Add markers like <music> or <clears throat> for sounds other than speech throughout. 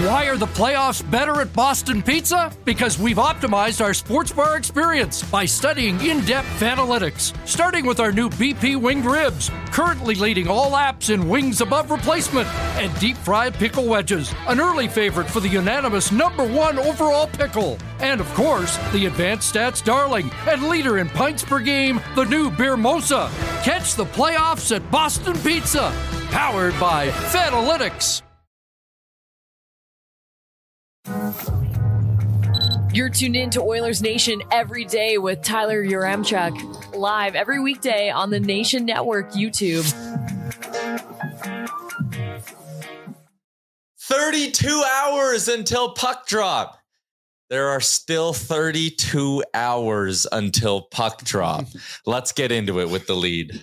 Why are the playoffs better at Boston Pizza? Because we've optimized our sports bar experience by studying in depth analytics, starting with our new BP winged ribs, currently leading all apps in wings above replacement, and deep fried pickle wedges, an early favorite for the unanimous number one overall pickle. And of course, the advanced stats darling and leader in pints per game, the new Beer Mosa. Catch the playoffs at Boston Pizza, powered by Fanalytics. You're tuned in to Oilers Nation every day with Tyler Yaremchuk, live every weekday on the Nation Network YouTube. 32 hours until puck drop. There are still 32 hours until puck drop. Let's get into it with the lead.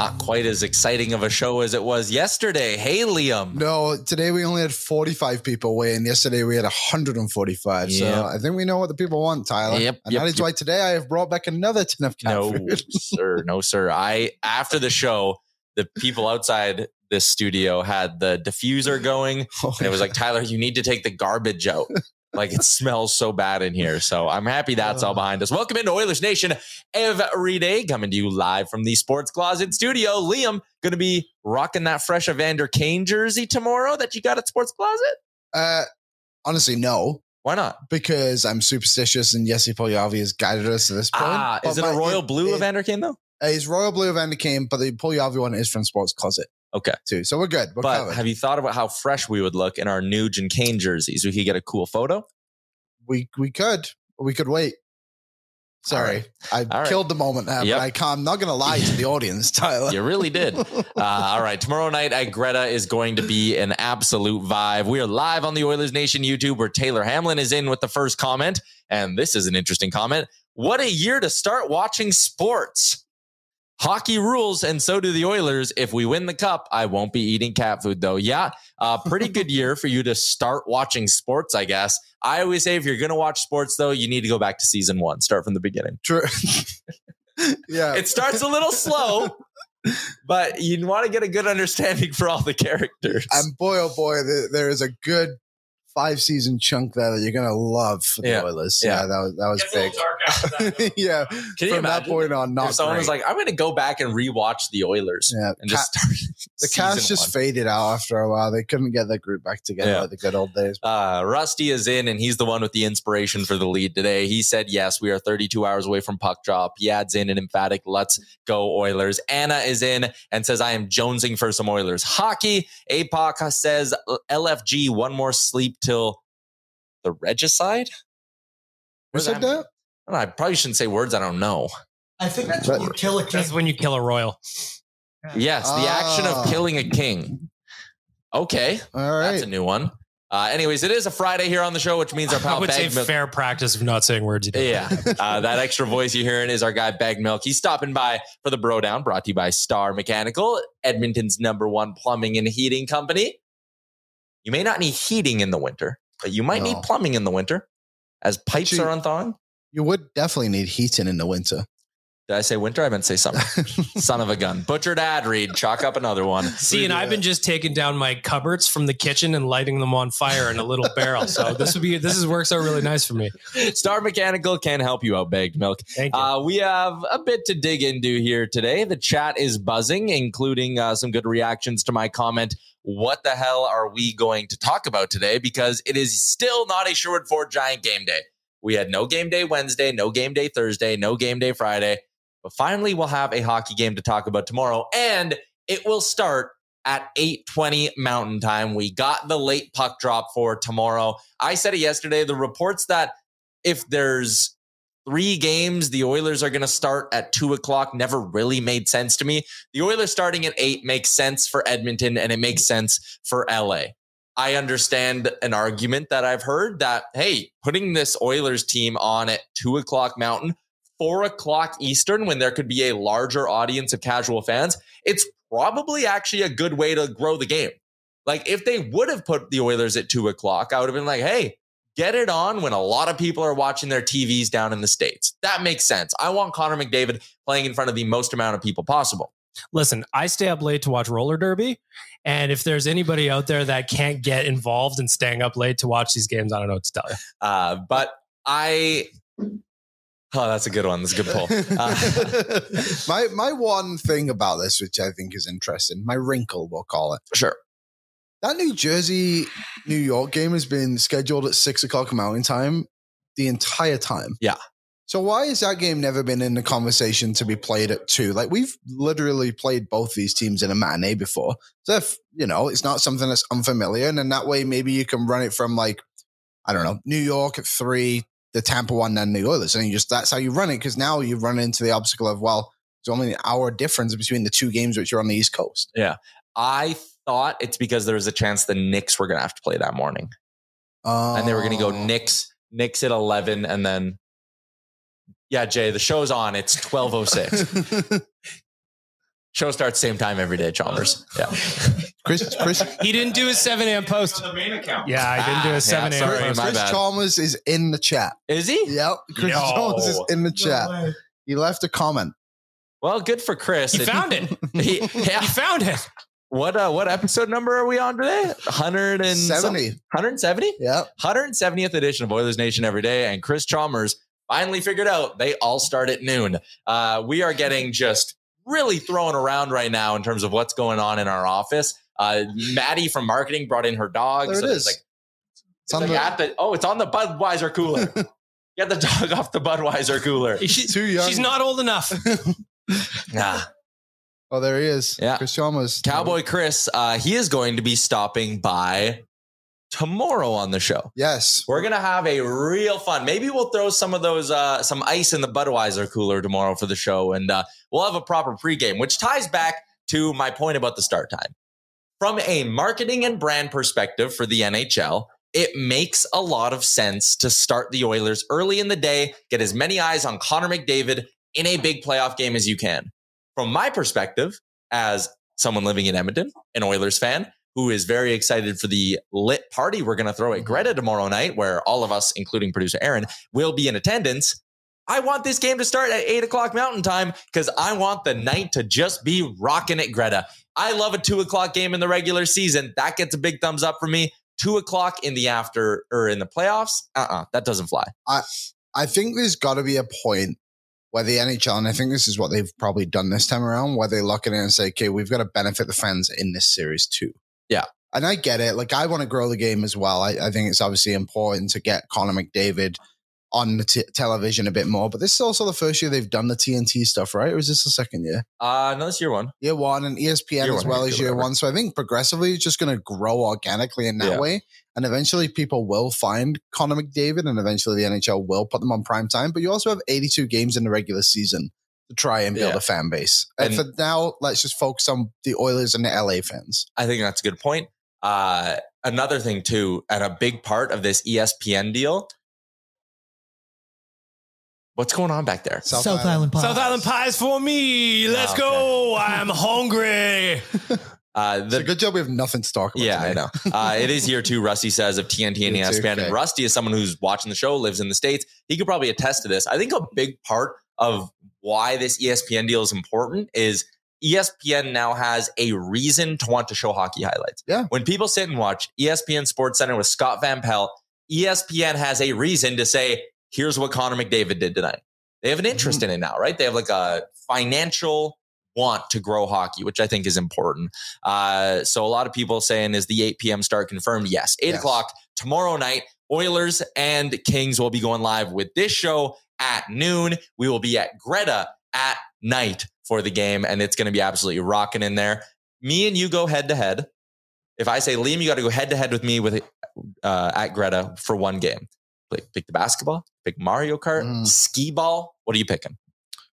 Not quite as exciting of a show as it was yesterday. Hey, Liam. No, today we only had 45 people weigh in. Yesterday we had 145. Yeah. So I think we know what the people want, Tyler. Yep, and yep, that is yep. why today I have brought back another tin of cat No, food. <laughs> sir. No, sir. I after the show, the people outside this studio had the diffuser going, <laughs> oh and it was like, Tyler, you need to take the garbage out. <laughs> Like it smells so bad in here. So I'm happy that's all behind us. Welcome into Oilers Nation every day, coming to you live from the Sports Closet Studio. Liam going to be rocking that fresh Evander Kane jersey tomorrow that you got at Sports Closet. Uh, honestly, no, Why not? because I'm superstitious and Jesse Puljujarvi has guided us to this point. Ah, But is it a my- royal blue it- Evander Kane though? Uh, It's royal blue Evander Kane, but the Puljujarvi one is from Sports Closet Okay. too. So we're good. We're but covered. have you thought about how fresh we would look in our Nuge and Kane jerseys? We could get a cool photo. we we could we could wait. Sorry, I All right. killed the moment there, Yep. I can't. I'm not going to lie to the audience, <laughs> Tyler. You really did. Uh, all right. Tomorrow night at Greta is going to be an absolute vibe. We are live on the Oilers Nation YouTube where Taylor Hamlin is in with the first comment. And this is an interesting comment. What a year to start watching sports. Hockey rules, and so do the Oilers. If we win the cup, I won't be eating cat food, though. Yeah, uh, pretty good <laughs> year for you to start watching sports, I guess. I always say if you're going to watch sports, though, you need to go back to season one, start from the beginning. True. <laughs> yeah, It starts a little slow, but you want to get a good understanding for all the characters. and boy, oh boy, there, there is a good five season chunk there that you're going to love for the Yeah. Oilers. Yeah. Yeah, that was that was big. <laughs> yeah, Can you from that point on, not if someone was like, I'm going to go back and rewatch the Oilers Yeah, and just start, The cast just one. faded out after a while. They couldn't get their group back together Yeah. like the good old days. Uh, Rusty is in, and he's the one with the inspiration for the lead today. He said, Yes, we are 32 hours away from puck drop. He adds in an emphatic, Let's go, Oilers. Anna is in and says, I am jonesing for some Oilers hockey. APOC says, LFG, one more sleep till the regicide. Who said that? I, don't know, I probably shouldn't say words I don't know. I think that's when you kill a king. That's when you kill a royal. Yes, the action Ah. of killing a king. Okay, All right. that's a new one. Uh, anyways, it is a Friday here on the show, which means our <laughs> I pal would say Baggedmilk- fair practice of not saying words. Yeah, uh, that extra voice you're hearing is our guy Baggedmilk. He's stopping by for the Bro Down, brought to you by Star Mechanical, Edmonton's number one plumbing and heating company. You may not need heating in the winter, but you might need plumbing in the winter, as pipes Actually- are unthawing. You would definitely need heating in the winter. Did I say winter? I meant to say summer. <laughs> Son of a gun. Butchered ad read. Chalk up another one. See, and I've been just taking down my cupboards from the kitchen and lighting them on fire in a little <laughs> barrel. So this would be this is works out really nice for me. Star Mechanical can help you out, Baggedmilk. Thank you. Uh, we have a bit to dig into here today. The chat is buzzing, including uh, some good reactions to my comment. What the hell are we going to talk about today? Because it is still not a Sherwood Ford Giant game day. We had no game day Wednesday, no game day Thursday, no game day Friday. But finally, we'll have a hockey game to talk about tomorrow, and it will start at 8:20 Mountain Time. We got the late puck drop for tomorrow. I said it yesterday. The reports that if there's three games, the Oilers are going to start at two o'clock never really made sense to me. The Oilers starting at eight makes sense for Edmonton, and it makes sense for LA. I understand an argument that I've heard that hey, putting this Oilers team on at two o'clock Mountain four o'clock Eastern when there could be a larger audience of casual fans, it's probably actually a good way to grow the game. Like if they would have put the Oilers at two o'clock, I would have been like, hey, get it on when a lot of people are watching their TVs down in the States. That makes sense. I want Connor McDavid playing in front of the most amount of people possible. Listen, I stay up late to watch roller derby, and if there's anybody out there that can't get involved in staying up late to watch these games, I don't know what to tell you. Uh, but I. Oh, that's a good one. That's a good pull. Uh, <laughs> my my one thing about this, which I think is interesting, my wrinkle, we'll call it. sure. That New Jersey New York game has been scheduled at six o'clock Mountain Time the entire time. Yeah. So why has that game never been in the conversation to be played at two? Like we've literally played both these teams in a matinee before. So if you know, it's not something that's unfamiliar, and then that way maybe you can run it from like I don't know, New York at three, the Tampa one, then the Oilers, and you just that's how you run it. Because now you run into the obstacle of well, there's only an hour difference between the two games which are on the East Coast. Yeah, I thought it's because there was a chance the Knicks were going to have to play that morning. Uh, and they were going to go Knicks, Knicks at 11. And then, yeah, Jay, the show's on. It's 1206. <laughs> Show starts same time every day, Chalmers. <laughs> Yeah. Chris, Chris, <laughs> He didn't do his 7 a.m. post. the main account. Yeah, I didn't do Ah, his 7 yeah, a.m. sorry, post. my Chris bad. Chalmers is in the chat. Is he? Yep, Chris No. Chalmers is in the chat. He left a comment. Well, good for Chris. He found it. <laughs> He, yeah. He found it. What uh, what episode number are we on today? 100 and some- 70. 170? Yep. 170th edition of Oilers Nation every day, and Chris Chalmers finally figured out they all start at noon. Uh, we are getting just really thrown around right now in terms of what's going on in our office. Uh, Maddie from marketing brought in her dog. There it there's is. Like, It's it's on like the- at the, oh, it's on the Budweiser cooler. <laughs> Get the dog off the Budweiser cooler. She- Too young. She's not old enough. <laughs> nah. Oh, there he is. Yeah. Chris Chalmers. Cowboy Chris, uh, he is going to be stopping by tomorrow on the show. Yes. We're gonna have a real fun. Maybe we'll throw some of those uh, some ice in the Budweiser cooler tomorrow for the show, and uh, we'll have a proper pregame, which ties back to my point about the start time. From a marketing and brand perspective for the NHL, it makes a lot of sense to start the Oilers early in the day, get as many eyes on Connor McDavid in a big playoff game as you can. From my perspective, as someone living in Edmonton, an Oilers fan, who is very excited for the lit party we're going to throw at mm-hmm. Greta tomorrow night, where all of us, including producer Aaron, will be in attendance. I want this game to start at eight o'clock Mountain Time because I want the night to just be rocking at Greta. I love a two o'clock game in the regular season. That gets a big thumbs up for me. Two o'clock in the after or in the playoffs, uh uh that doesn't fly. I think there's got to be a point where the NHL, and I think this is what they've probably done this time around, where they look at it and say, okay, we've got to benefit the fans in this series too. Yeah. And I get it. Like, I want to grow the game as well. I, I think it's obviously important to get Connor McDavid on the t- television a bit more. But this is also the first year they've done the TNT stuff, right? Or is this the second year? Uh, no, it's year one. Year one and ESPN Year as well as year whatever. one. So I think progressively it's just going to grow organically in that Yeah. way. And eventually people will find Connor McDavid and eventually the NHL will put them on prime time. But you also have 82 games in the regular season to try and build Yeah. a fan base. And, And- for now, let's just focus on the Oilers and the LA fans. I think that's a good point. Uh, another thing too, and a big part of this ESPN deal. What's going on back there? South, South, Island Pies. South Island pies for me. Let's Okay. go. I'm <laughs> hungry. Uh, It's a good job we have nothing to talk about. yeah, I know. Uh, it is year two. Rusty says of TNT and Year two, ESPN, okay. and Rusty is someone who's watching the show, lives in the states. He could probably attest to this. I think a big part of why this ESPN deal is important is ESPN now has a reason to want to show hockey highlights. Yeah. When people sit and watch ESPN Sports Center with Scott Van Pelt, ESPN has a reason to say, here's what Connor McDavid did tonight. They have an interest in it now, right? They have like a financial want to grow hockey, which I think is important. Uh, so a lot of people saying, is the 8 p.m. start confirmed? Yes. 8 Yes. o'clock tomorrow night. Oilers and Kings will be going live with this show at noon. We will be at Greta at night for the game, and it's going to be absolutely rocking in there. Me and you go head to head. If I say, Liam, you got to go head to head with me with uh, at Greta for one game. Like, pick the basketball, pick Mario Kart, Mm. skee ball. What are you picking?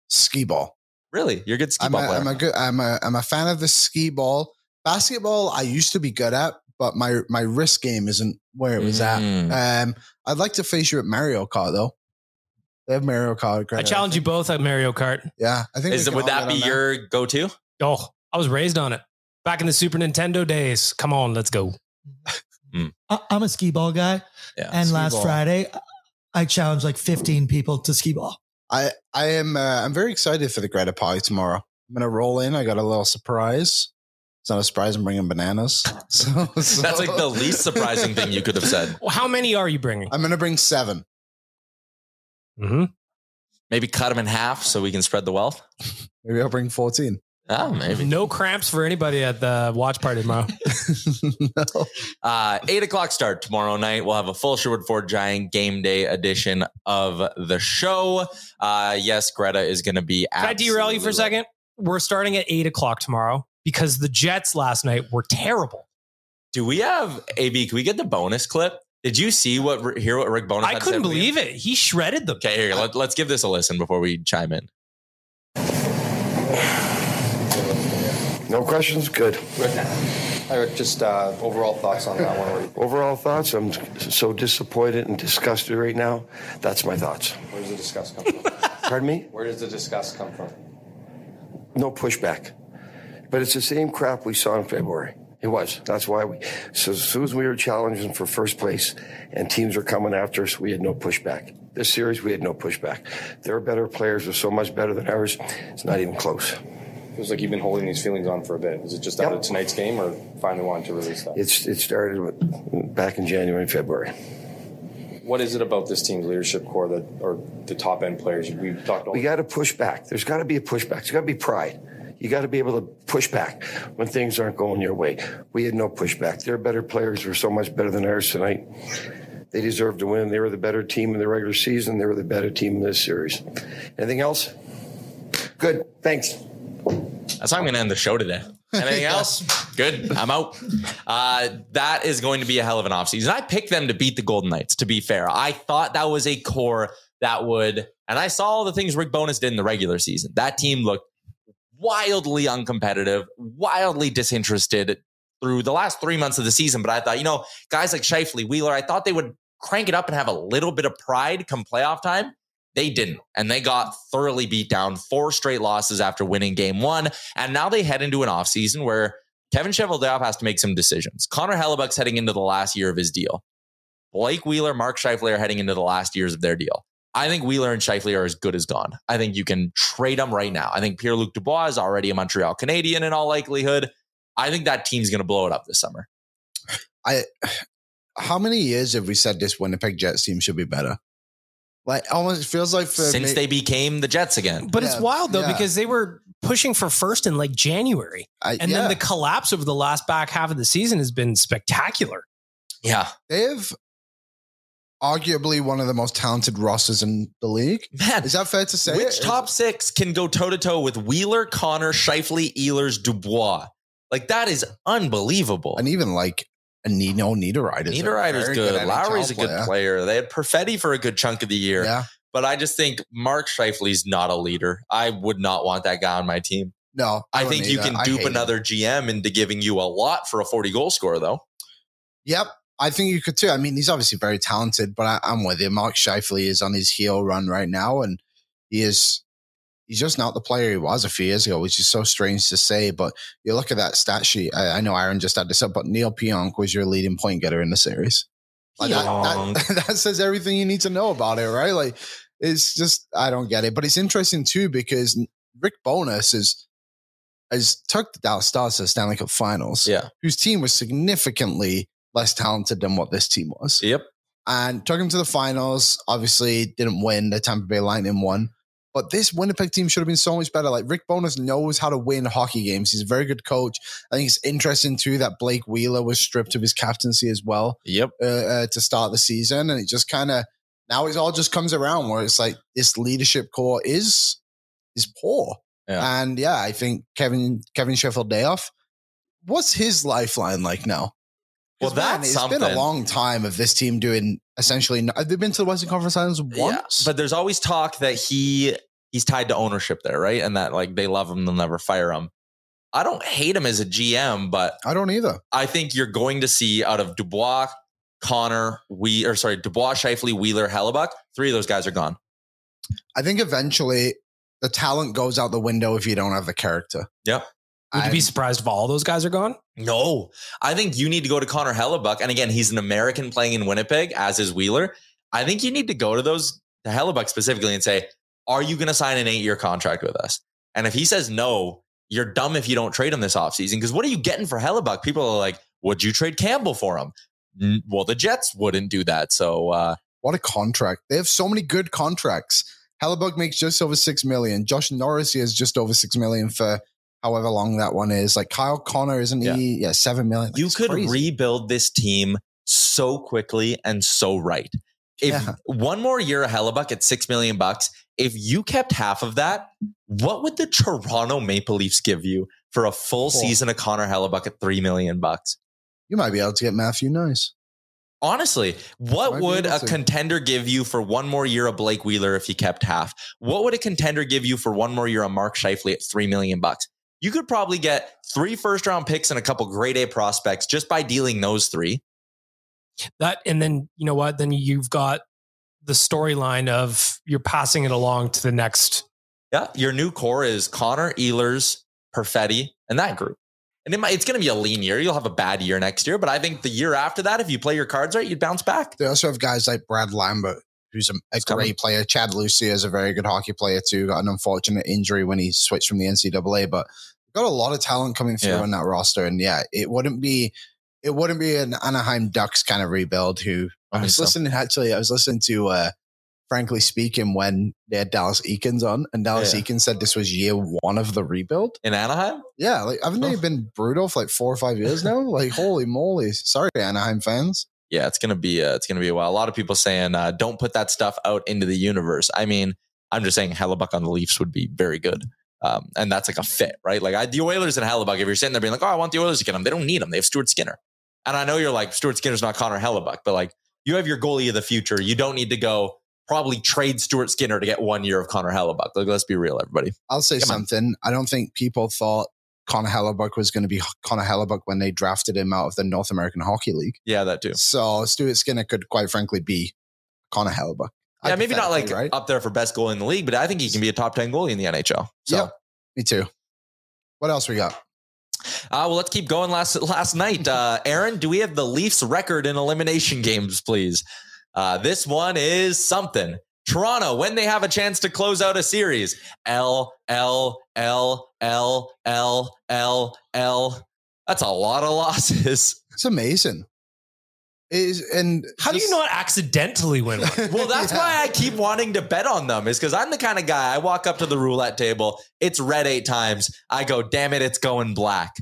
Ski ball. Really? You're a good skee I'm ball a, player. I'm a good. I'm a. I'm a fan of the ski ball. Basketball, I used to be good at, but my my wrist game isn't where it was Mm. at. Um, I'd like to face you at Mario Kart though. They have Mario Kart. I challenge you both at Mario Kart. Yeah, I think. Is it, would that be on your go-to? Oh, I was raised on it. Back in the Super Nintendo days. Come on, let's go. <laughs> I- I'm a skee ball guy. Yeah. and last ball. Friday, I challenge like 15 people to skee ball. I I am. Uh, I'm very excited for the Greta party tomorrow. I'm gonna roll in. I got a little surprise. It's not a surprise. I'm bringing bananas. <laughs> So, so- That's like the <laughs> least surprising thing you could have said. Well, how many are you bringing? I'm gonna bring seven. Mm-hmm. Maybe cut them in half so we can spread the wealth. Maybe I'll bring fourteen. Oh, maybe. No cramps for anybody at the watch party tomorrow. <laughs> no. Uh, eight o'clock start tomorrow night. We'll have a full Sherwood Ford Giant game day edition of the show. Uh, yes, Greta is going to be. Can I derail you for a second? We're starting at eight o'clock tomorrow because the Jets last night were terrible. Do we have AB? Can we get the Bowness clip? Did you see what hear what Rick Bowness? I couldn't believe it. He shredded them. Okay, here let, let's give this a listen before we chime in. No questions? Good. Eric, just uh, overall thoughts on that one. Overall thoughts? I'm so disappointed and disgusted right now. That's my thoughts. Where does the disgust come from? Pardon me? Where does the disgust come from? No pushback. But it's the same crap we saw in February. It was. That's why we. So as soon as we were challenging for first place and teams were coming after us, we had no pushback. This series, we had no pushback. Their better players are so much better than ours. It's not even close. Feels like you've been holding these feelings on for a bit. Is it just out Yep. of tonight's game, or finally wanting to release that? It's it started with, back in January and February. What is it about this team's leadership core that, or the top end players? We've talked. We got to push back. There's got to be a pushback. There's got to be pride. You got to be able to push back when things aren't going your way. We had no pushback. Their better players were so much better than ours tonight. They deserved to win. They were the better team in the regular season. They were the better team in this series. Anything else? Good. Thanks. That's how I'm going to end the show today. Anything <laughs> else? Good. I'm out. Uh, that is going to be a hell of an offseason. I picked them to beat the Golden Knights, to be fair. I thought that was a core that would, and I saw all the things Rick Bowness did in the regular season. That team looked wildly uncompetitive, wildly disinterested through the last three months of the season. But I thought, you know, guys like Scheifele, Wheeler, I thought they would crank it up and have a little bit of pride come playoff time. They didn't. And they got thoroughly beat down, four straight losses after winning game one. And now they head into an offseason where Kevin Cheveldayoff has to make some decisions. Connor Hellebuyck's heading into the last year of his deal. Blake Wheeler, Mark Scheifele are heading into the last years of their deal. I think Wheeler and Scheifele are as good as gone. I think you can trade them right now. I think Pierre Luc Dubois is already a Montreal Canadian in all likelihood. I think that team's going to blow it up this summer. I. <sighs> How many years have we said this Winnipeg Jets team should be better? Like almost it feels like for since me- they became the Jets again. But it's wild though yeah. because they were pushing for first in like January, I- and yeah. then the collapse over the last back half of the season has been spectacular. Yeah, they have arguably one of the most talented rosters in the league. man. Is that fair to say? Which top six can go toe to toe with Wheeler, Connor, Scheifele, Ehlers, Dubois? Like that is unbelievable. and even like a Nino Niederreiter. Niederreiter's good. Lowry's a good player. They had Perfetti for a good chunk of the year. Yeah. But I just think Mark Scheifele's not a leader. I would not want that guy on my team. No, I, don't think you that. can I dupe another GM into giving you a lot for a 40 goal score, though. Yep. I think you could too. I mean, he's obviously very talented, but I, I'm with you. Mark Scheifele is on his heel run right now, and he is he's just not the player he was a few years ago, which is so strange to say. But you look at that stat sheet. I, I know Aaron just had this up, but Neal Pionk was your leading point getter in the series. Like that, that, <laughs> that says everything you need to know about it, right? Like it's just I don't get it, but it's interesting too because Rick Bowness is has took the Dallas Stars to the Stanley Cup Finals, Yeah. whose team was significantly less talented than what this team was, Yep. and took him to the finals. Obviously, didn't win. The Tampa Bay Lightning won. But this Winnipeg team should have been so much better. Like Rick Bowness knows how to win hockey games. He's a very good coach. I think it's interesting too that Blake Wheeler was stripped of his captaincy as well Yep. uh, uh, to start the season, and it just kind of now it all just comes around where it's like this leadership core is is poor, Yeah. and yeah, I think Kevin Kevin Cheveldayoff. What's his lifeline like now? Well, man, that's it's something. been a long time of this team doing essentially. no- Have they been to the Western Conference Finals once? Yeah, but there's always talk that he he's tied to ownership there, right? And that like they love him, they'll never fire him. I don't hate him as a GM, but I don't either. I think you're going to see out of Dubois, Connor, we or sorry, Dubois, Scheifele, Wheeler, Hellebuyck, three of those guys are gone. I think eventually the talent goes out the window if you don't have the character. Yeah. Would you be surprised if all those guys are gone? No, I think you need to go to Connor Hellebuyck. And again, he's an American playing in Winnipeg, as is Wheeler. I think you need to go to those to Hellebuyck specifically and say, Are you going to sign an eight year contract with us? And if he says no, you're dumb if you don't trade him this offseason. Because what are you getting for Hellebuyck? People are like, Would you trade Campbell for him? Well, the Jets wouldn't do that. So uh, What a contract. They have so many good contracts. Hellebuyck makes just over six million. Josh Norris has just over six million for however long that one is. Like Kyle Connor, isn't he? Yeah, seven million. Like, you could crazy. rebuild this team so quickly and so right. If Yeah. one more year of Hellebuyck at six million bucks, if you kept half of that, what would the Toronto Maple Leafs give you for a full Cool. season of Connor Hellebuyck at three million bucks? You might be able to get Matthew Knies. Honestly, what would a contender give you for one more year of Blake Wheeler if you kept half? What would a contender give you for one more year of Mark Scheifele at three million bucks? You could probably get three first round picks and a couple grade A prospects just by dealing those three. That and then you know what? Then you've got the storyline of you're passing it along to the next. Yeah, your new core is Connor, Ehlers, Perfetti, and that group. And it might, it's going to be a lean year. You'll have a bad year next year, but I think the year after that, if you play your cards right, you'd bounce back. They also have guys like Brad Lambert, who's a, a great player. Chaz Lucius is a very good hockey player too. Got an unfortunate injury when he switched from the NCAA, but got a lot of talent coming through Yeah. in that roster. And yeah, it wouldn't be it wouldn't be an Anaheim Ducks kind of rebuild. Who I was listening actually, I was listening to uh frankly speaking when they had Dallas Eakins on, and Dallas Yeah. Eakins said this was year one of the rebuild. In Anaheim, Yeah, like haven't they been brutal for like four or five years now? Like holy moly! Sorry, Anaheim fans. Yeah, it's gonna be uh, it's gonna be a while. A lot of people saying uh, don't put that stuff out into the universe. I mean, I'm just saying Hellebuyck on the Leafs would be very good, um, and that's like a fit, right? Like I, the Oilers and Hellebuyck. If you're sitting there being like, oh, I want the Oilers to get him, they don't need him. They have Stuart Skinner, and I know you're like Stuart Skinner's not Connor Hellebuyck, but like you have your goalie of the future. You don't need to go probably trade Stuart Skinner to get one year of Connor Hellebuyck. Like let's be real, everybody. I'll say Come on. something. I don't think people thought Connor Hellebuyck was going to be Connor Hellebuyck when they drafted him out of the North American Hockey League. Yeah, that too. So Stuart Skinner could quite frankly be Connor Hellebuyck. Yeah, maybe not like right? up there for best goalie in the league, but I think he can be a top ten goalie in the NHL. So. Yep. Me too. What else we got? Uh, well, let's keep going. Last last night, uh, Aaron, do we have the Leafs record in elimination games, please? Uh, this one is something. Toronto, when they have a chance to close out a series, L L L L L L L. That's a lot of losses. <laughs> It's amazing. Is and How do you not accidentally win one? Well, that's why I keep wanting to bet on them, is because I'm the kind of guy I walk up to the roulette table, it's red eight times. I go, damn it, it's going black.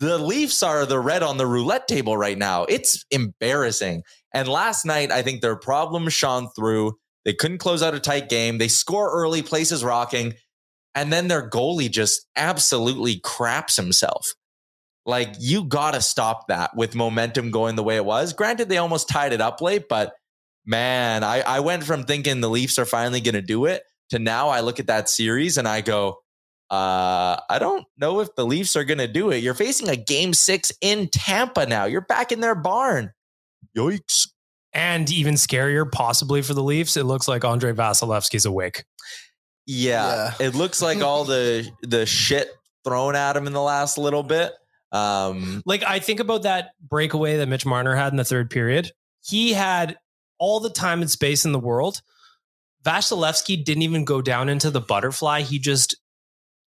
The Leafs are the red on the roulette table right now. It's embarrassing. And last night, I think their problems shone through. They couldn't close out a tight game. They score early, places rocking, and then their goalie just absolutely craps himself. Like you got to stop that with momentum going the way it was. Granted, they almost tied it up late, but man, I, I went from thinking the Leafs are finally going to do it to now I look at that series and I go, uh, I don't know if the Leafs are going to do it. You're facing a game six in Tampa now. You're back in their barn. Yikes. And even scarier, possibly for the Leafs, it looks like Andrei Vasilevskiy's awake. Yeah, it looks like all the the shit thrown at him in the last little bit. Um, Like I think about that breakaway that Mitch Marner had in the third period. He had all the time and space in the world. Vasilevskiy didn't even go down into the butterfly. He just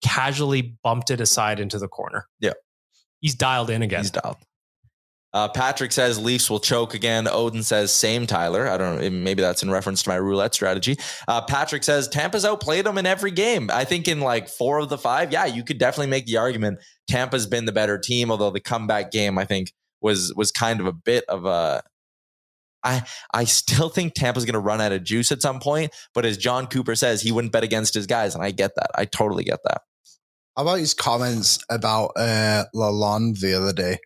casually bumped it aside into the corner. Yeah. He's dialed in again. He's dialed. Uh, Patrick says Leafs will choke again. Odin says same Tyler. I don't know. Maybe that's in reference to my roulette strategy. Uh, Patrick says Tampa's outplayed them in every game. I think in like four of the five, yeah, you could definitely make the argument Tampa's been the better team. Although the comeback game, I think, was was kind of a bit of a. I I still think Tampa's going to run out of juice at some point. But as Jon Cooper says, he wouldn't bet against his guys, and I get that. I totally get that. How about his comments about uh, Lalonde the other day?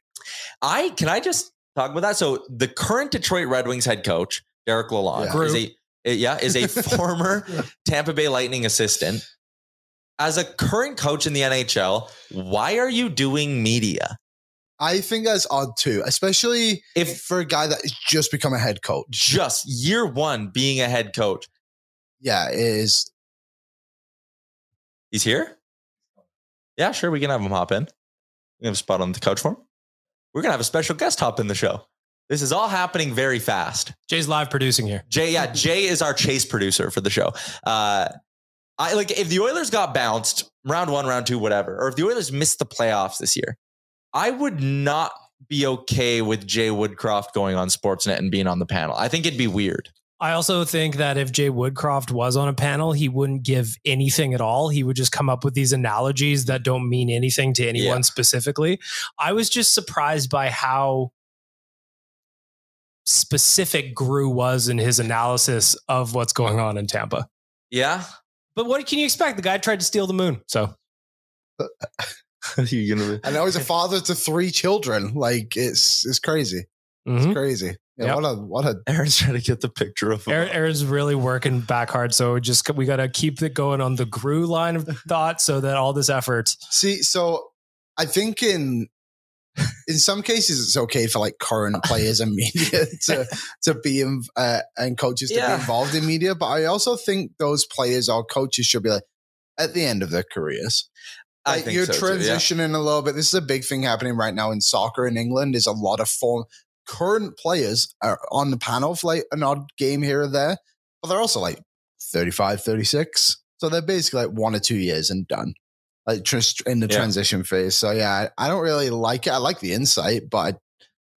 I can I just talk about that. So the current Detroit Red Wings head coach, Derek Lalonde, Yeah. is a yeah, is a <laughs> former Tampa Bay Lightning assistant. As a current coach in the NHL, why are you doing media? I think that's odd too, especially If for a guy that has just become a head coach. just year one being a head coach, Yeah, it is. he's here. Yeah, sure, we can have him hop in. We have a spot on the couch for him. We're gonna have a special guest hop in the show. This is all happening very fast. Jay's live producing here. Jay, yeah, Jay is our chase producer for the show. Uh, I like if the Oilers got bounced round one, round two, whatever, or if the Oilers missed the playoffs this year, I would not be okay with Jay Woodcroft going on Sportsnet and being on the panel. I think it'd be weird. I also think that if Jay Woodcroft was on a panel, he wouldn't give anything at all. He would just come up with these analogies that don't mean anything to anyone Yeah. specifically. I was just surprised by how specific Gru was in his analysis of what's going on in Tampa. Yeah. But what can you expect? The guy tried to steal the moon. So <laughs> you gonna And now he's a <laughs> father to three children. Like it's it's crazy. It's Mhm. crazy. Yeah, Yep. what a what a Aaron's trying to get the picture of. Aaron, Aaron's really working back hard. So just we got to keep it going on the Gru line of <laughs> thought so that all this effort. See, so I think in in some cases it's okay for like current players and media <laughs> to to be in, uh, and coaches to Yeah. be involved in media, but I also think those players or coaches should be like at the end of their careers. I Like think you're so too, yeah. transitioning a little bit. This is a big thing happening right now in soccer in England. Is a lot of form current players are on the panel for like an odd game here or there, but they're also like 35, 36. So they're basically like one or two years and done, like just in the Yeah. transition phase. So yeah, I, I don't really like it. I like the insight, but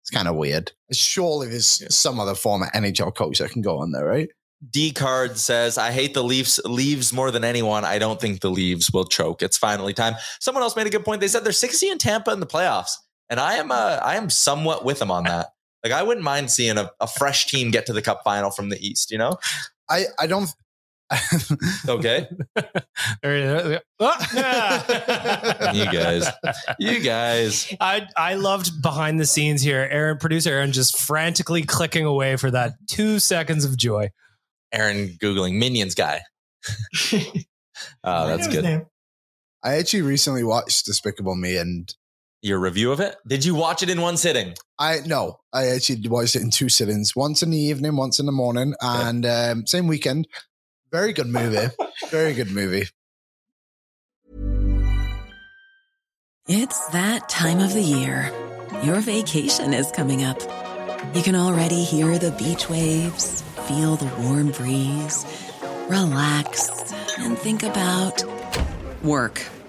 it's kind of weird. Surely there's some other former NHL coach that can go on there, right? D card says, I hate the Leafs leaves more than anyone. I don't think the Leaves will choke. It's finally time. Someone else made a good point. They said they're 60 in Tampa in the playoffs. And I am uh, I am somewhat with them on that. Like I wouldn't mind seeing a, a fresh team get to the cup final from the East, you know? I I don't. <laughs> Okay. <laughs> Oh. <laughs> you guys. You guys. I I loved behind the scenes here. Aaron, producer Aaron, just frantically clicking away for that two seconds of joy. Aaron Googling Minions guy. oh, that's good. I actually recently watched Despicable Me, and Your review of it? Did you watch it in one sitting? I no, I actually watched it in two sittings. Once in the evening, once in the morning, and um, same weekend. Very good movie. <laughs> Very good movie. It's that time of the year. Your vacation is coming up. You can already hear the beach waves, feel the warm breeze, relax, and think about work.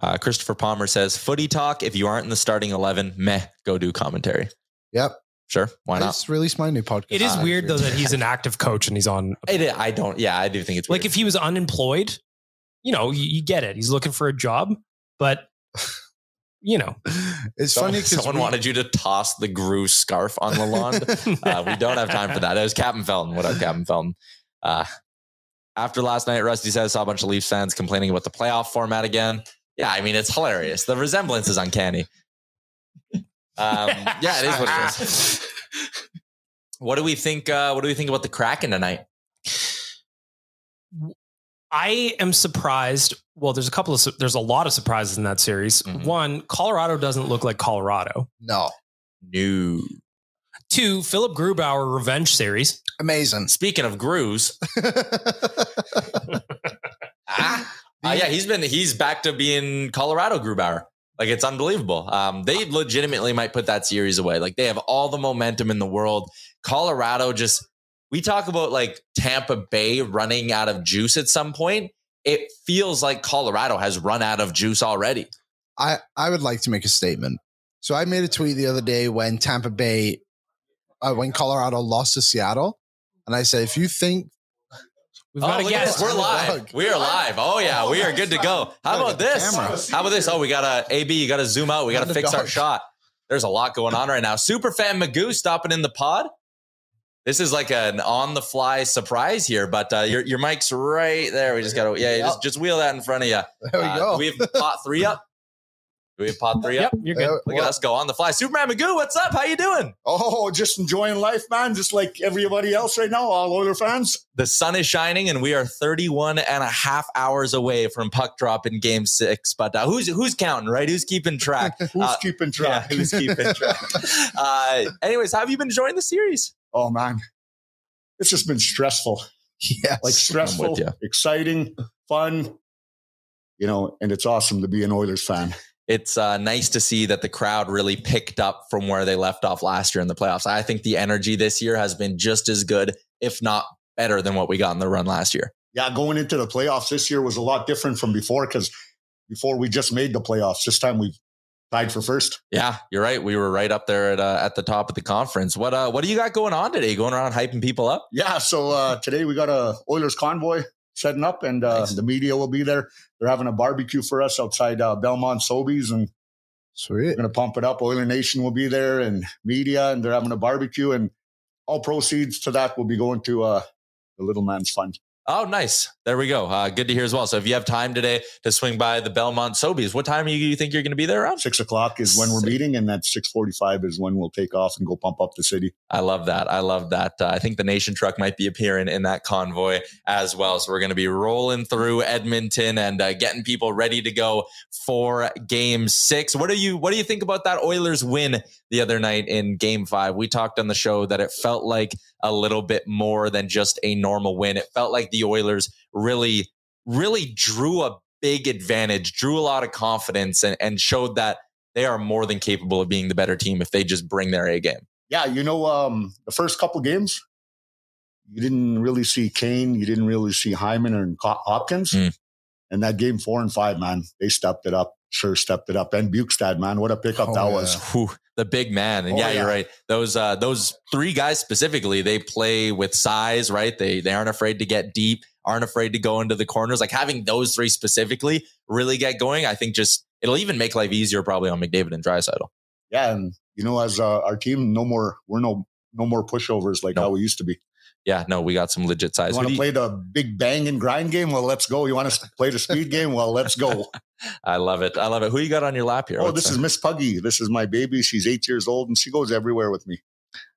Uh, Christopher Palmer says, "Footy talk. If you aren't in the starting eleven, meh, go do commentary." Yep. Sure, why not? Let's release my new podcast. It is Ah, weird though that he's an active coach and he's on. <laughs> It, I don't. Yeah, I do think it's like if he was unemployed, you know, you, you get it. He's looking for a job, but you know, <laughs> It's Someone, funny because someone wanted you to toss the Gru scarf on Lalonde. <laughs> uh, we don't have time for that. It was Captain Felton. What up, Captain Felton? Uh, after last night, Rusty says saw a bunch of Leafs fans complaining about the playoff format again. Yeah, I mean it's hilarious. The resemblance is uncanny. <laughs> Um, yeah, it is what it is. <laughs> What do we think? Uh, what do we think about the Kraken tonight? I am surprised. Well, there's a couple of there's a lot of surprises in that series. Mm-hmm. One, Colorado doesn't look like Colorado. No. No. Two, Philipp Grubauer revenge series. Amazing. Speaking of Grus, ah, <laughs> uh, yeah, he's been he's back to being Colorado Grubauer. Like it's unbelievable. Um, they legitimately might put that series away. Like they have all the momentum in the world. Colorado just we talk about like Tampa Bay running out of juice at some point. It feels like Colorado has run out of juice already. I, I would like to make a statement. So I made a tweet the other day when Tampa Bay, uh, when Colorado lost to Seattle, and I said, if you think We've Oh, got a look at guest. this. We're live. We are live. Oh yeah, we are good to go. How about this? How about this? Oh, we got to AB. You got to zoom out. We got to fix our shot. There's a lot going on right now. Superfan Magoo stopping in the pod. This is like an on the fly surprise here, but uh, your your mic's right there. We just got to yeah, just just wheel that in front of you. There we uh, go. We've pot three up? Do we have pot three up? Yep, you're good. Uh, Look at us go on the fly. Superfan Magoo, what's up? How you doing? Oh, just enjoying life, man. Just like everybody else right now, all Oiler fans. The sun is shining and we are 31 and a half hours away from puck drop in game six. But uh, who's who's counting, right? Who's keeping track? <laughs> Who's Uh, keeping track? Yeah, who's keeping track? <laughs> uh, anyways, how have you been enjoying the series? oh man, it's just been stressful. Yeah, Like stressful, exciting, fun. You know, and it's awesome to be an Oilers fan. It's uh, nice to see that the crowd really picked up from where they left off last year in the playoffs. I think the energy this year has been just as good, if not better, than what we got in the run last year. Yeah, going into the playoffs this year was a lot different from before because before we just made the playoffs. This time we tied for first. Yeah, you're right. We were right up there at uh, at the top of the conference. What uh, what do you got going on today? Going around hyping people up? Yeah, so uh, today we got a Oilers convoy setting up, and uh, Nice. the media will be there. They're having a barbecue for us outside uh, Belmont Sobeys, and Sweet. we're going to pump it up. Oiler Nation will be there, and media, and they're having a barbecue, and all proceeds to that will be going to uh, the Little Man's Fund. Oh, nice. There we go. Uh, good to hear as well. So if you have time today to swing by the Belmont Sobeys, what time do you, you think you're going to be there around? Six o'clock is when we're meeting, and at six forty-five is when we'll take off and go pump up the city. I love that. I love that. Uh, I think the Nation truck might be appearing in that convoy as well. So we're going to be rolling through Edmonton and uh, getting people ready to go for Game Six. What do you What do you think about that Oilers win the other night in Game Five? We talked on the show that it felt like a little bit more than just a normal win. It felt like the Oilers really, really drew a big advantage, drew a lot of confidence, and, and showed that they are more than capable of being the better team if they just bring their A game. Yeah, you know, um, the first couple games, you didn't really see Kane, you didn't really see Hyman and Hopkins. Mm. And that game four and five, man, they stepped it up. Sure stepped it up. And Bukestad, man, what a pickup Oh, that yeah. was. Whew, the big man. And Oh, yeah, yeah. you're right. Those uh those three guys specifically, they play with size, right? They they aren't afraid to get deep, aren't afraid to go into the corners. Like having those three specifically really get going, I think just it'll even make life easier probably on McDavid and Draisaitl. Yeah, and you know, as uh, our team, no more, we're no no more pushovers like how we used to be. Yeah, no, we got some legit size. You want to play the big bang and grind game? Well, let's go. You want to play the speed game? Well, let's go. <laughs> I love it. I love it. Who you got on your lap here? Oh, What's this that? is Miss Puggy. This is my baby. She's eight years old and she goes everywhere with me.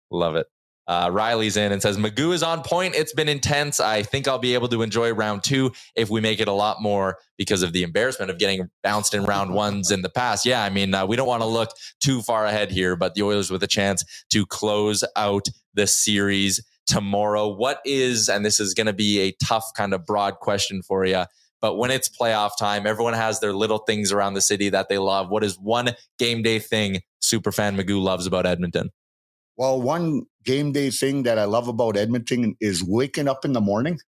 Love it. Uh, Riley's in and says, Magoo is on point. It's been intense. I think I'll be able to enjoy round two if we make it a lot more because of the embarrassment of getting bounced in round ones in the past. Yeah, I mean, uh, we don't want to look too far ahead here, but the Oilers with a chance to close out the series tomorrow. What is, and this is going to be a tough kind of broad question for you, but when it's playoff time, everyone has their little things around the city that they love. What is one game day thing Superfan Magoo loves about Edmonton? Well, one game day thing that I love about Edmonton is waking up in the morning,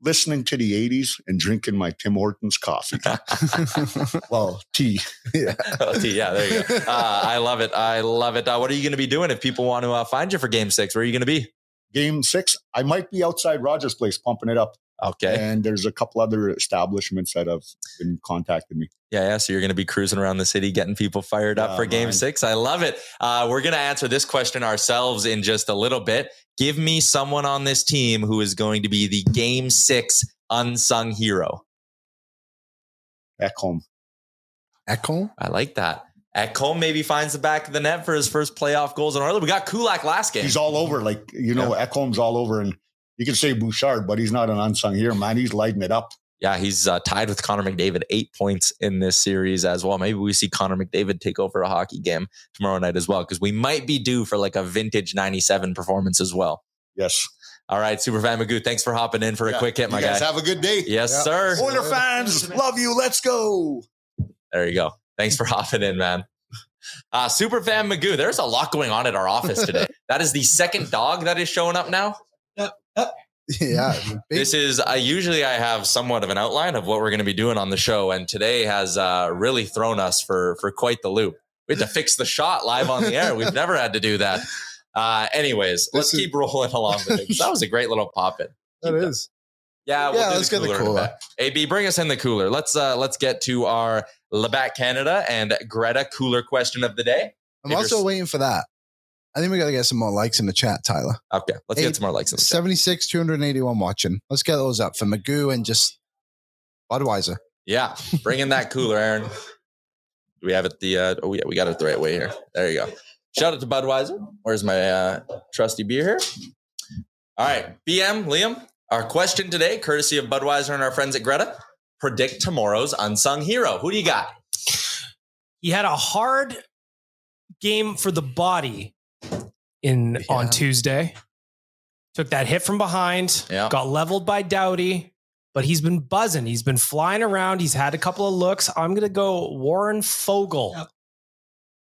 listening to the 80s and drinking my Tim Hortons coffee. <laughs> <laughs> well, tea. <laughs> Yeah. Oh, tea, yeah, there you go. Uh, I love it. I love it. Uh, what are you going to be doing if people want to uh, find you for game six? Where are you going to be? Game six, I might be outside Rogers Place pumping it up. Okay. And there's a couple other establishments that have been contacting me. Yeah, yeah. So you're going to be cruising around the city, getting people fired up Yeah, for game man. six. I love it. Uh, we're going to answer this question ourselves in just a little bit. Give me someone on this team who is going to be the game six unsung hero. Ekholm. Ekholm? I like that. Ekholm maybe finds the back of the net for his first playoff goals in Oilers. We got Kulak last game. He's all over. Like, you know, Ekholm's all over. And you can say Bouchard, but he's not an unsung hero, man. He's lighting it up. Yeah, he's uh, tied with Connor McDavid, eight points in this series as well. Maybe we see Connor McDavid take over a hockey game tomorrow night as well, because we might be due for like a vintage 97 performance as well. Yes. All right, Superfan Magoo, thanks for hopping in for a quick hit, my you guys guy. have a good day. yes, sir. Oiler fans, love you. Let's go. There you go. Thanks for <laughs> hopping in, man. Uh, Superfan Magoo, there's a lot going on at our office <laughs> today. that is the second dog that is showing up now. yeah. <laughs> This is uh, usually I have somewhat of an outline of what we're going to be doing on the show, and today has uh, really thrown us for for quite the loop. We had to fix the shot live on the air. We've never had to do that. Uh, anyways, let's is- keep rolling along with it. That was a great little pop in. That is. Yeah, we'll Yeah, let's the get the cooler in a cooler. bit. AB, bring us in the cooler. Let's uh let's get to our Labatt Canada and Greta cooler question of the day. I'm If also waiting for that. I think we got to get some more likes in the chat, Tyler. Okay, let's Eight- get some more likes in the chat. 76, 281 watching. Let's get those up for Magoo and just Budweiser. Yeah, bring in that cooler, Aaron. Do we have it the uh oh yeah, we got it the right way here. There you go. Shout out to Budweiser. Where's my uh trusty beer here? All right, BM, Liam, our question today, courtesy of Budweiser and our friends at Greta. Predict tomorrow's unsung hero. Who do you got? He had a hard game for the body in on Tuesday. Took that hit from behind, Yeah. got leveled by Doughty, but he's been buzzing. He's been flying around. He's had a couple of looks. I'm gonna go Warren Foegele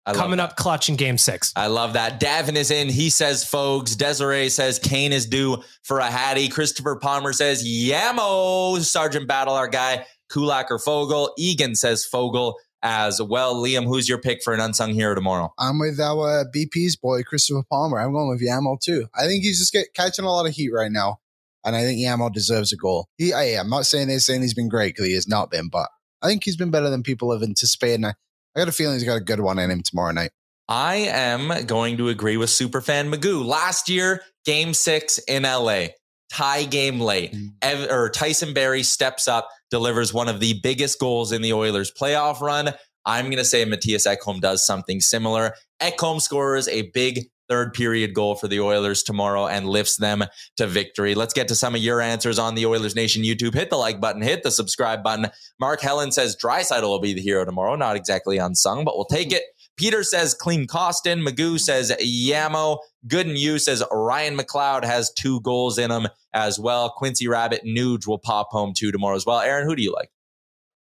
I love coming that. up clutch in game six. I love that. Davin is in. He says Fogs. Desiree says Kane is due for a Hattie. Christopher Palmer says Yamo. Sergeant Battle, our guy. Kulak or Foegele. Egan says Foegele as well. Liam, who's your pick for an unsung hero tomorrow? I'm with our uh, BP's boy, Christopher Palmer. I'm going with Yamo too. I think he's just get, catching a lot of heat right now. And I think Yamo deserves a goal. He, I, I'm not saying they're saying he's been great because he has not been, but I think he's been better than people have anticipated. And I, I got a feeling he's got a good one in him tomorrow night. I am going to agree with Superfan Magoo. Last year, game six in LA, tie game late. Mm. Ev- or Tyson Barrie steps up, delivers one of the biggest goals in the Oilers playoff run. I'm going to say Mattias Ekholm does something similar. Ekholm scores a big third period goal for the Oilers tomorrow and lifts them to victory. Let's get to some of your answers on the Oilers Nation YouTube. Hit the like button, hit the subscribe button. Mark Helen says Draisaitl will be the hero tomorrow. Not exactly unsung, but we'll take it. Peter says Klim Kostin. Magoo says Yamo. Good and you says Ryan McLeod has two goals in him as well. Quincy Rabbit Nuge will pop home two tomorrow as well. Aaron, who do you like?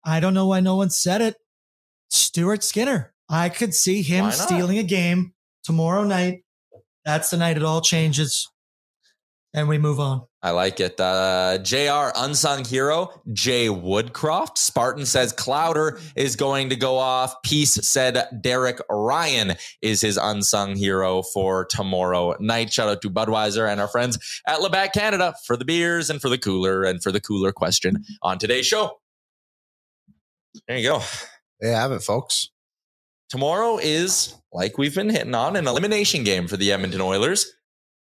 I don't know why no one said it. Stuart Skinner. I could see him stealing a game tomorrow night. That's the night it all changes. And we move on. I like it. Uh, JR, unsung hero, Jay Woodcroft. Spartan says Clowder is going to go off. Peace said Derek Ryan is his unsung hero for tomorrow night. Shout out to Budweiser and our friends at Labatt Canada for the beers and for the cooler and for the cooler question on today's show. There you go. There you have it, folks. Tomorrow is, like we've been hitting on, an elimination game for the Edmonton Oilers.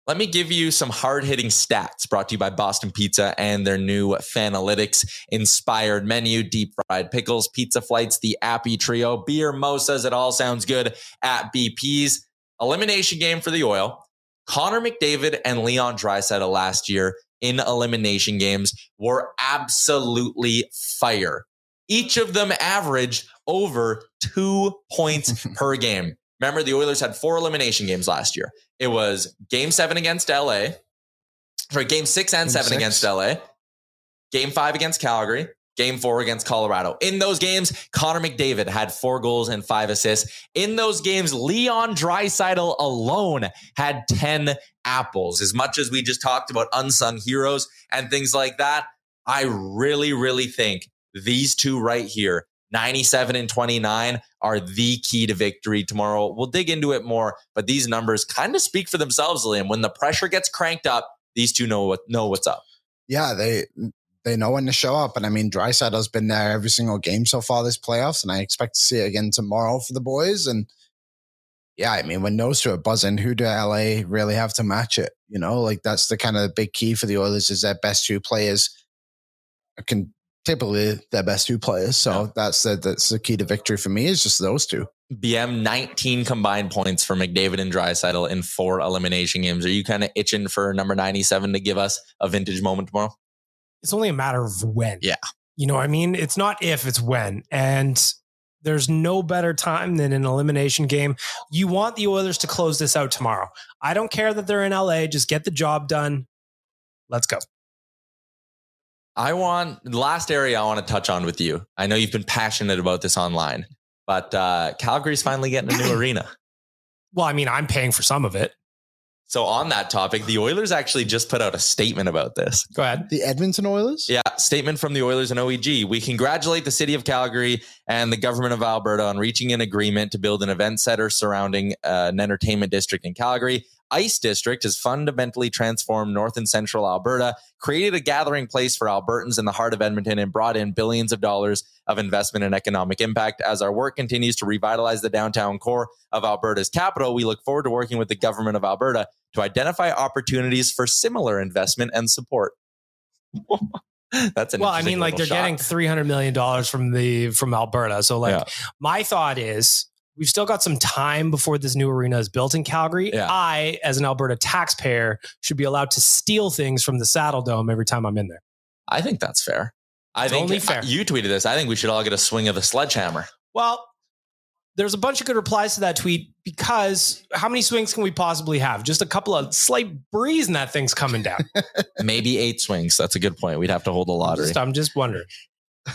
Let me give you some hard hitting stats brought to you by Boston Pizza and their new Fanalytics inspired menu deep fried pickles, pizza flights, the Appy Trio, beer, mosas. It all sounds good at BP's. Elimination game for the Oil. Connor McDavid and Leon Draisaitl last year in elimination games were absolutely fire. Each of them averaged over two points <laughs> per game. Remember, the Oilers had four elimination games last year. It was game seven against LA, sorry, game six and Game seven six. against LA, game five against Calgary, game four against Colorado. In those games, Connor McDavid had four goals and five assists. In those games, Leon Draisaitl alone had 10 apples. As much as we just talked about unsung heroes and things like that, I really, really think these two right here, 97 and 29, are the key to victory tomorrow. We'll dig into it more, but these numbers kind of speak for themselves, Liam. When the pressure gets cranked up, these two know what know what's up. Yeah, they they know when to show up. And I mean, Draisaitl's been there every single game so far this playoffs, and I expect to see it again tomorrow for the boys. And yeah, I mean, when those two are buzzing, who do LA really have to match it? You know, like that's the kind of big key for the Oilers is their best two players can typically their best two players. So that's the, that's the key to victory for me is just those two. BM 19 combined points for McDavid and Draisaitl in four elimination games. Are you kind of itching for number 97 to give us a vintage moment tomorrow? It's only a matter of when. Yeah. You know what I mean? It's not if, it's when. And there's no better time than an elimination game. You want the Oilers to close this out tomorrow. I don't care that they're in LA. Just get the job done. Let's go. I want the last area I want to touch on with you. I know you've been passionate about this online, but uh, Calgary's finally getting a new <clears throat> arena. Well, I mean, I'm paying for some of it. So on that topic, the Oilers actually just put out a statement about this. Go ahead. The Edmonton Oilers? Yeah, statement from the Oilers and OEG. We congratulate the city of Calgary and the government of Alberta on reaching an agreement to build an event center surrounding uh, an entertainment district in Calgary. Ice District has fundamentally transformed North and Central Alberta, created a gathering place for Albertans in the heart of Edmonton, and brought in billions of dollars of investment and economic impact. As our work continues to revitalize the downtown core of Alberta's capital, we look forward to working with the government of Alberta to identify opportunities for similar investment and support. <laughs> That's an well, I mean, like they're shot. getting three hundred million dollars from the from Alberta. So, like, Yeah. my thought is we've still got some time before this new arena is built in Calgary. Yeah. I, as an Alberta taxpayer, should be allowed to steal things from the Saddledome every time I'm in there. I think that's fair. I It's think only fair. You tweeted this. I think we should all get a swing of the sledgehammer. Well, there's a bunch of good replies to that tweet because how many swings can we possibly have? Just a couple of slight breeze and that thing's coming down. <laughs> Maybe eight swings. That's a good point. We'd have to hold a lottery. Just- I'm just wondering.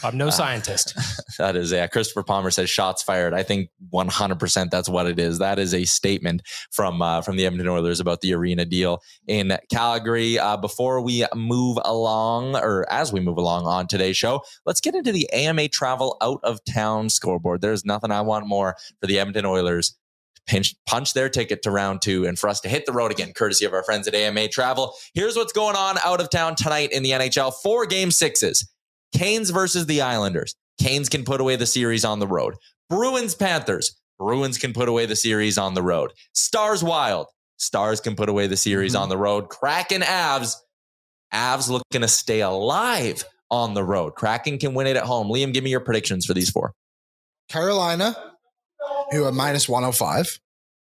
I'm no <laughs> Ah. scientist. <laughs> That is, yeah. Christopher Palmer says shots fired. I think 100% that's what it is. That is a statement from uh, from the Edmonton Oilers about the arena deal in Calgary. Uh, before we move along, or as we move along on today's show, let's get into the AMA travel out of town scoreboard. There's nothing I want more for the Edmonton Oilers to pinch, punch their ticket to round two and for us to hit the road again, courtesy of our friends at AMA Travel. Here's what's going on out of town tonight in the NHL. Four game sixes. Canes versus the Islanders. Canes can put away the series on the road. Bruins Panthers. Bruins can put away the series on the road. Stars Wild. Stars can put away the series mm-hmm. on the road. Kraken Avs. Avs looking to stay alive on the road. Kraken can win it at home. Liam, give me your predictions for these four. Carolina, who are minus 105.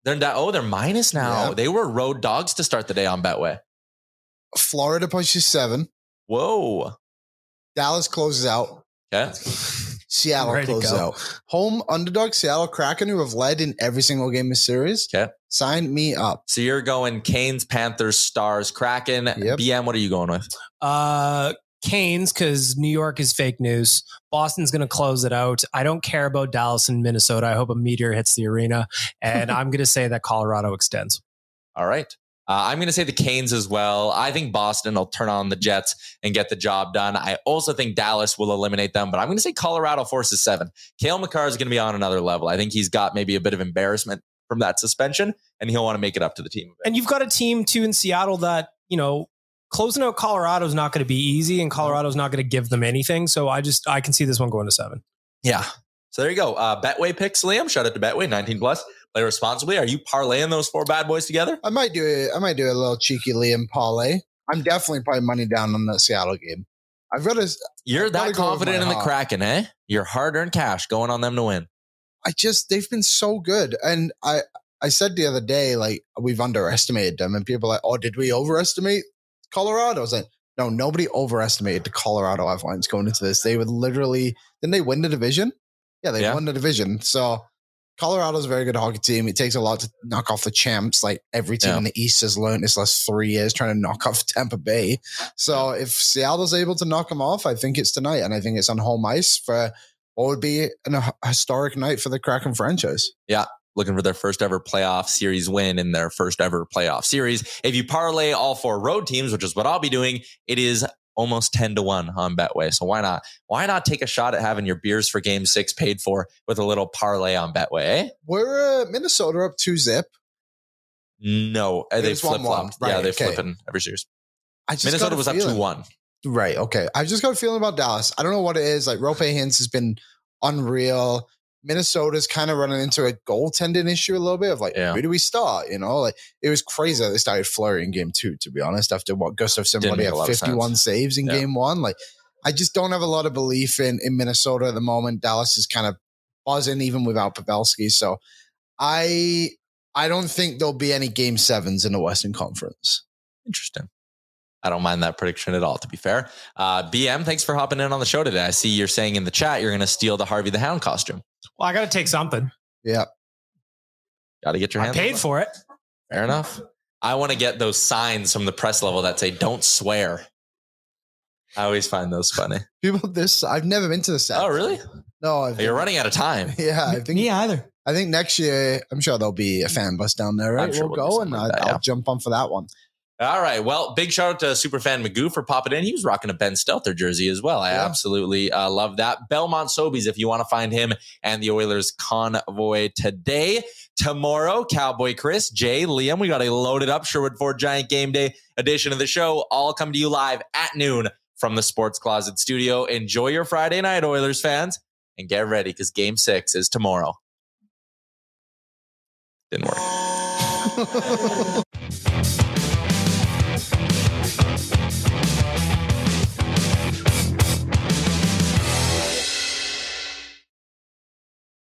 They're da- oh, they're minus now. Yeah. They were road dogs to start the day on Betway. Florida pushes seven. Whoa. Dallas closes out. Yeah. Seattle closes out. Home underdog Seattle Kraken, who have led in every single game of the series. Okay. Sign me up. So you're going Canes, Panthers, Stars, Kraken. BM, what are you going with? Uh, Canes, because New York is fake news. Boston's going to close it out. I don't care about Dallas and Minnesota. I hope a meteor hits the arena. And <laughs> I'm going to say that Colorado extends. All right. Uh, I'm going to say the Canes as well. I think Boston will turn on the Jets and get the job done. I also think Dallas will eliminate them, but I'm going to say Colorado forces seven. Cale Makar is going to be on another level. I think he's got maybe a bit of embarrassment from that suspension, and he'll want to make it up to the team. And you've got a team too in Seattle that, you know, closing out Colorado is not going to be easy and Colorado's not going to give them anything. So I just, I can see this one going to seven. Yeah. So there you go. Uh, Betway picks, Liam. Shout out to Betway, 19 plus. Play responsibly. Are you parlaying those four bad boys together? I might do it. I might do a little cheeky Liam parlay. I'm definitely probably money down on the Seattle game. I've got to. You're I've that confident in the. Kraken, eh? Your hard earned cash going on them to win. I just they've been so good, and I I said the other day like we've underestimated them, and people are like, oh, did we overestimate Colorado? I was like, no, nobody overestimated the Colorado Avalanche going into this. They would literally didn't they win the division? Yeah, they Yeah. won the division. So Colorado's a very good hockey team. It takes a lot to knock off the champs. Like every team Yeah. in the East has learned this last three years trying to knock off <laughs> Tampa Bay. So if Seattle's able to knock them off, I think it's tonight, and I think it's on home ice for what would be an, a historic night for the Kraken franchise. Yeah. Looking for their first ever playoff series win in their first ever playoff series. If you parlay all four road teams, which is what I'll be doing, it is almost 10 to 1 on Betway. So why not? Why not take a shot at having your beers for game six paid for with a little parlay on Betway? Eh? We're uh, Minnesota up two zip. No, uh, they flip 1-1. flopped. yeah, Right, they okay. flip in every series. I just Minnesota was up feeling. 2 1. Right. Okay. I've just got a feeling about Dallas. I don't know what it is. Like Roope Hintz has been unreal. Minnesota's kind of running into a goaltending issue a little bit of like, Yeah. who do we start? You know, like it was crazy that they started Fleury in game two, to be honest, after what Gustavsson Didn't what, he make a had 51 saves in Yeah. game one. Like I just don't have a lot of belief in in Minnesota at the moment. Dallas is kind of buzzing even without Pavelski. So I I don't think there'll be any game sevens in the Western Conference. Interesting. I don't mind that prediction at all, to be fair. Uh, BM, thanks for hopping in on the show today. I see you're saying in the chat you're going to steal the Harvey the Hound costume. Well, I got to take something. Yeah. Got to get your I paid on for it. Fair enough. I want to get those signs from the press level that say "Don't swear." I always find those funny. <laughs> People this I've never been to the set. Oh, really? No, I've You're running out of time. <laughs> Yeah, I think Me either. I think next year I'm sure there'll be a fan bus down there, right? I'm sure we'll, we'll go and I, like that, I'll yeah. jump on for that one. All right. Well, big shout out to Superfan Magoo for popping in. He was rocking a Ben Stelter jersey as well. I Yeah. absolutely uh, love that. Belmont Sobeys, if you want to find him and the Oilers convoy today. Tomorrow, Cowboy Chris, Jay, Liam, we got a loaded up Sherwood Ford Giant Game Day edition of the show. All come to you live at noon from the Sports Closet studio. Enjoy your Friday night, Oilers fans, and get ready because game six is tomorrow. Didn't work. <laughs>